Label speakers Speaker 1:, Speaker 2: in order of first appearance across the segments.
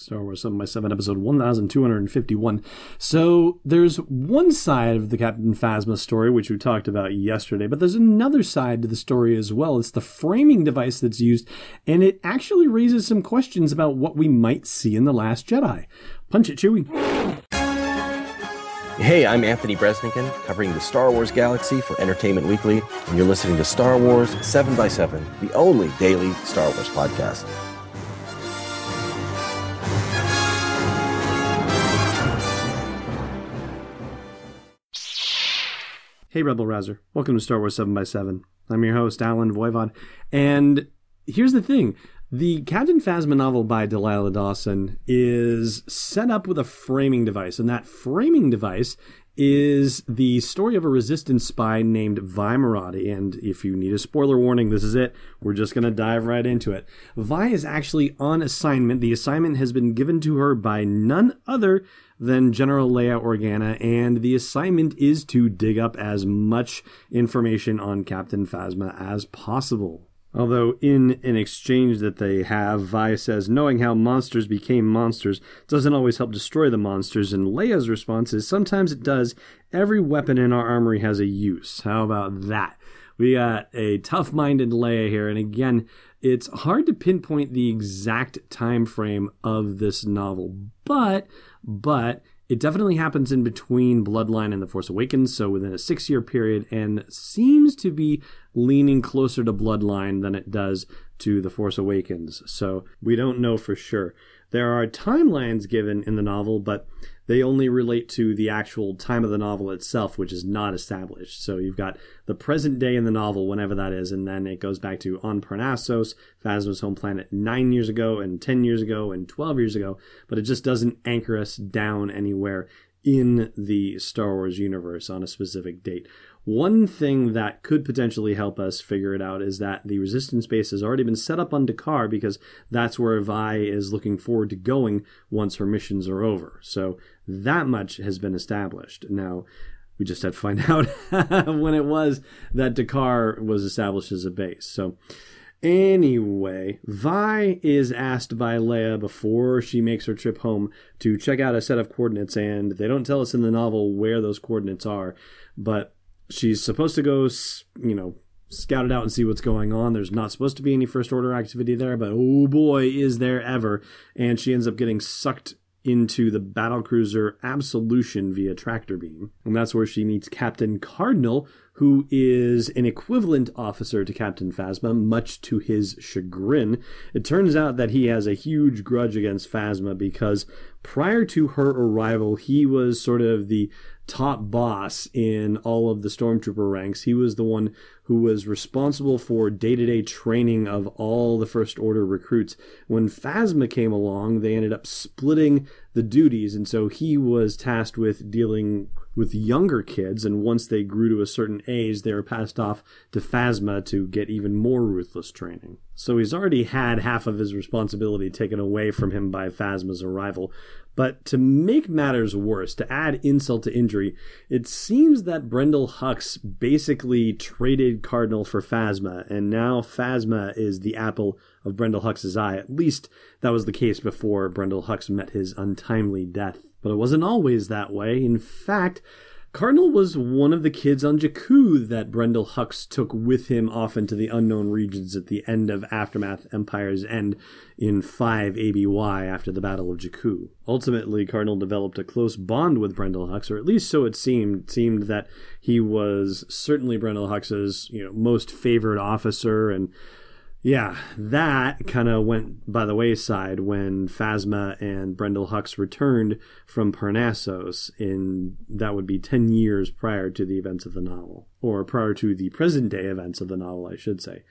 Speaker 1: Star Wars 7 by 7 episode 1251. So there's one side of the Captain Phasma story, which we talked about yesterday, but there's another side to the story as well. It's the framing device that's used, and it actually raises some questions about what we might see in The Last Jedi. Punch it, Chewie.
Speaker 2: Hey, I'm Anthony Breznican, covering the Star Wars galaxy for Entertainment Weekly, and you're listening to Star Wars 7 by 7 the only daily Star Wars podcast.
Speaker 1: Hey, Rebel Rouser. Welcome to Star Wars 7 by 7 I'm your host, Allen Voivod. And here's the thing the Captain Phasma novel by Delilah Dawson is set up with a framing device, and that framing device is the story of a resistance spy named Vi Moradi. And if you need a spoiler warning, this is it. We're just going to dive right into it. Vi is actually on assignment. The assignment has been given to her by none other than General Leia Organa, and the assignment is to dig up as much information on Captain Phasma as possible. Although, in an exchange that they have, Vi says, knowing how monsters became monsters doesn't always help destroy the monsters, and Leia's response is, sometimes it does. Every weapon in our armory has a use. How about that? We got a tough minded Leia here, and again, it's hard to pinpoint the exact time frame of this novel, but but it definitely happens in between Bloodline and The Force Awakens, so within a six year period, and seems to be leaning closer to Bloodline than it does to The Force Awakens. So we don't know for sure. There are timelines given in the novel, but they only relate to the actual time of the novel itself, which is not established. So you've got the present day in the novel, whenever that is, and then it goes back to on Parnassos, Phasma's home planet, nine years ago, and 10 years ago, and 12 years ago, but it just doesn't anchor us down anywhere in the Star Wars universe on a specific date. One thing that could potentially help us figure it out is that the resistance base has already been set up on D'Qar because that's where Vi is looking forward to going once her missions are over. So that much has been established. Now, we just had to find out when it was that D'Qar was established as a base. So, Anyway, Vi is asked by Leia before she makes her trip home to check out a set of coordinates, and they don't tell us in the novel where those coordinates are, but she's supposed to go, you know, scout it out and see what's going on. There's not supposed to be any first order activity there, but oh boy, is there ever. And she ends up getting sucked into the battle cruiser Absolution via tractor beam. And that's where she meets Captain Cardinal, who is an equivalent officer to Captain Phasma, much to his chagrin. It turns out that he has a huge grudge against Phasma because prior to her arrival, he was sort of the top boss in all of the stormtrooper ranks. He was the one who was responsible for day to day training of all the First Order recruits. When Phasma came along, they ended up splitting the duties, and so he was tasked with dealing with younger kids, and once they grew to a certain age, they were passed off to Phasma to get even more ruthless training. So he's already had half of his responsibility taken away from him by Phasma's arrival. But to make matters worse, to add insult to injury, it seems that Brendol Hux basically traded Cardinal for Phasma, and now Phasma is the apple of Brendol Hux's eye. At least that was the case before Brendol Hux met his untimely death. But it wasn't always that way. In fact, Cardinal was one of the kids on Jakku that Brendol Hux took with him off into the unknown regions at the end of Aftermath Empire's End in 5 ABY after the Battle of Jakku. Ultimately, Cardinal developed a close bond with Brendol Hux, or at least so it seemed. It seemed that he was certainly Brendol Hux's you know, most favored officer and yeah, that kind of went by the wayside when Phasma and Brendol Hux returned from Parnassos in that would be 10 years prior to the events of the novel, or prior to the present day events of the novel, I should say.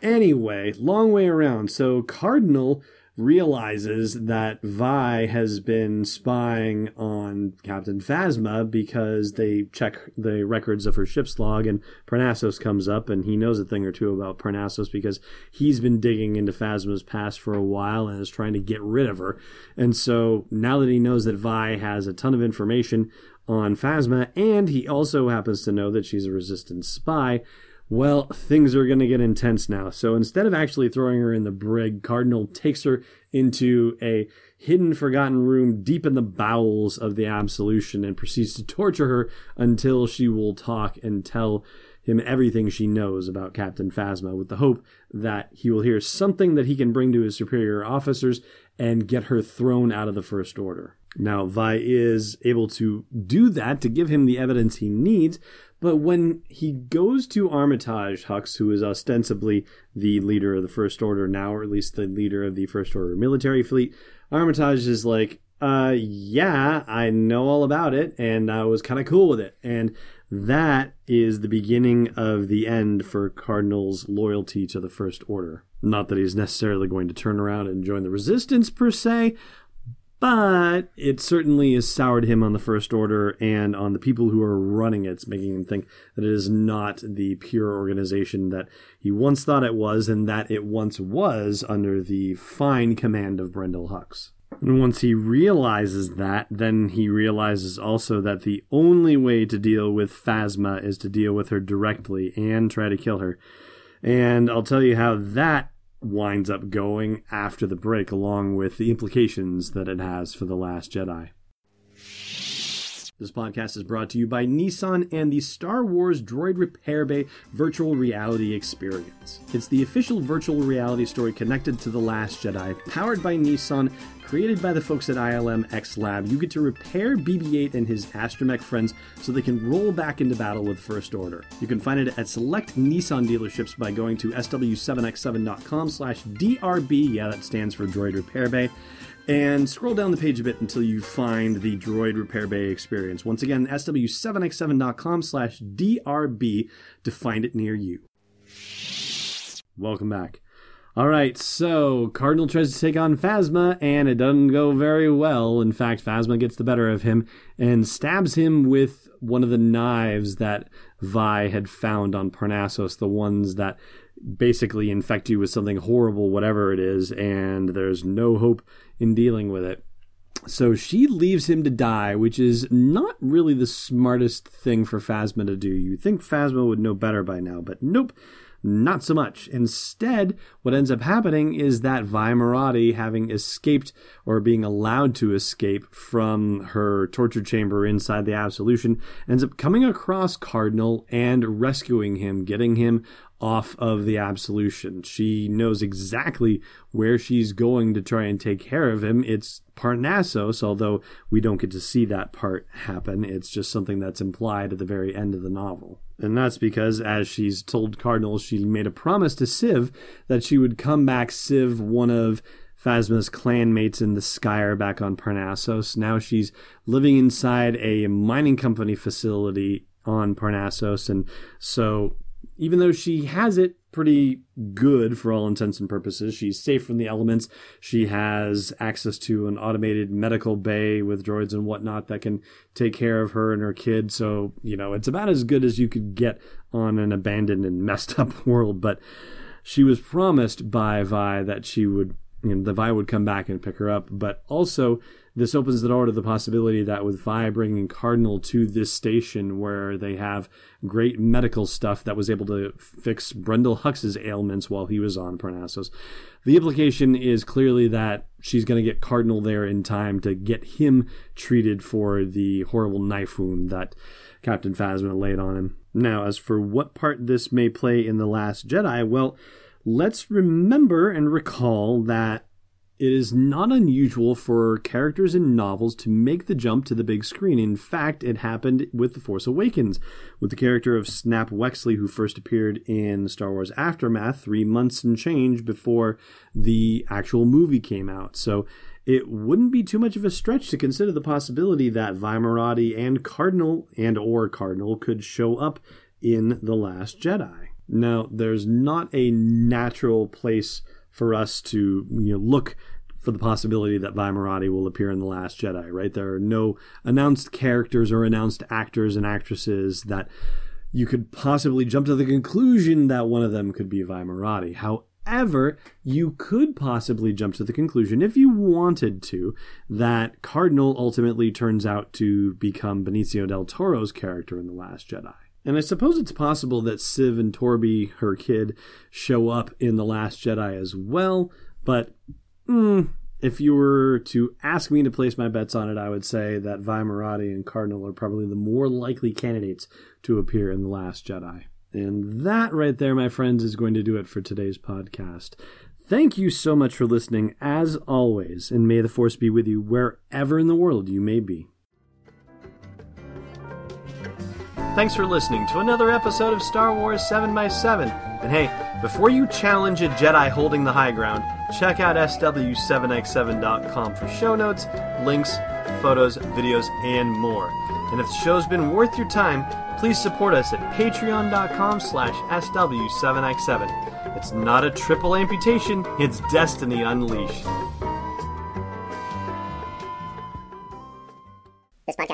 Speaker 1: Anyway, long way around. So Cardinal realizes that Vi has been spying on Captain Phasma because they check the records of her ship's log and Parnassos comes up and he knows a thing or two about Parnassos because he's been digging into Phasma's past for a while and is trying to get rid of her. And so now that he knows that Vi has a ton of information on Phasma and he also happens to know that she's a resistance spy, well, things are going to get intense now. So instead of actually throwing her in the brig, Cardinal takes her into a hidden, forgotten room deep in the bowels of the Absolution and proceeds to torture her until she will talk and tell him everything she knows about Captain Phasma with the hope that he will hear something that he can bring to his superior officers and get her thrown out of the First Order. Now, Vi is able to do that to give him the evidence he needs, but when he goes to Armitage Hux, who is ostensibly the leader of the First Order now, or at least the leader of the First Order military fleet, Armitage is like, uh, yeah, I know all about it, and I was kind of cool with it. And that is the beginning of the end for Cardinal's loyalty to the First Order. Not that he's necessarily going to turn around and join the Resistance per se, but it certainly has soured him on the First Order and on the people who are running it. It's making him think that it is not the pure organization that he once thought it was and that it once was under the fine command of Brendol Hux. And once he realizes that, then he realizes also that the only way to deal with Phasma is to deal with her directly and try to kill her. And I'll tell you how that winds up going after the break, along with the implications that it has for The Last Jedi. This podcast is brought to you by Nissan and the Star Wars Droid Repair Bay virtual reality experience. It's the official virtual reality story connected to The Last Jedi, powered by Nissan, created by the folks at ILM X Lab. You get to repair BB-8 and his astromech friends so they can roll back into battle with First Order. You can find it at select Nissan dealerships by going to sw7x7.com/drb. Yeah, that stands for Droid Repair Bay and scroll down the page a bit until you find the Droid Repair Bay experience. Once again, sw7x7.com slash DRB to find it near you. Welcome back. All right, so Cardinal tries to take on Phasma, and it doesn't go very well. In fact, Phasma gets the better of him and stabs him with one of the knives that Vi had found on Parnassos, the ones that basically infect you with something horrible, whatever it is, and there's no hope in dealing with it. So she leaves him to die, which is not really the smartest thing for Phasma to do. You think Phasma would know better by now, but nope, not so much. Instead, what ends up happening is that Vi Moradi, having escaped or being allowed to escape from her torture chamber inside the Absolution, ends up coming across Cardinal and rescuing him, getting him off of the absolution. She knows exactly where she's going to try and take care of him. It's Parnassos, although we don't get to see that part happen. It's just something that's implied at the very end of the novel. And that's because, as she's told Cardinal, she made a promise to Siv that she would come back Siv, one of Phasma's clanmates in the Scyre back on Parnassos. Now she's living inside a mining company facility on Parnassos, and so even though she has it pretty good for all intents and purposes, she's safe from the elements. She has access to an automated medical bay with droids and whatnot that can take care of her and her kid. So, you know, it's about as good as you could get on an abandoned and messed up world. But she was promised by Vi that she would, you know, the Vi would come back and pick her up. But also, this opens the door to the possibility that with Vi bringing Cardinal to this station where they have great medical stuff that was able to fix Brendol Hux's ailments while he was on Parnassos, the implication is clearly that she's going to get Cardinal there in time to get him treated for the horrible knife wound that Captain Phasma laid on him. Now, as for what part this may play in The Last Jedi, well, let's remember and recall that it is not unusual for characters in novels to make the jump to the big screen. In fact, it happened with The Force Awakens, with the character of Snap Wexley, who first appeared in Star Wars Aftermath three months and change before the actual movie came out. So it wouldn't be too much of a stretch to consider the possibility that Vi Moradi and Cardinal and or Cardinal could show up in The Last Jedi. Now, there's not a natural place for us to you know look for the possibility that Vi Moradi will appear in The Last Jedi, right? There are no announced characters or announced actors and actresses that you could possibly jump to the conclusion that one of them could be Vi Moradi. However, you could possibly jump to the conclusion, if you wanted to, that Cardinal ultimately turns out to become Benicio del Toro's character in The Last Jedi. And I suppose it's possible that Siv and Torby, her kid, show up in The Last Jedi as well, but mm, if you were to ask me to place my bets on it, I would say that Vi Moradi and Cardinal are probably the more likely candidates to appear in The Last Jedi. And that right there, my friends, is going to do it for today's podcast. Thank you so much for listening, as always, and may the Force be with you wherever in the world you may be. Thanks for listening to another episode of Star Wars 7x7. And hey, before you challenge a Jedi holding the high ground, check out SW7x7.com for show notes, links, photos, videos, and more. And if the show's been worth your time, please support us at patreon.com slash SW7x7. It's not a triple amputation, it's destiny unleashed.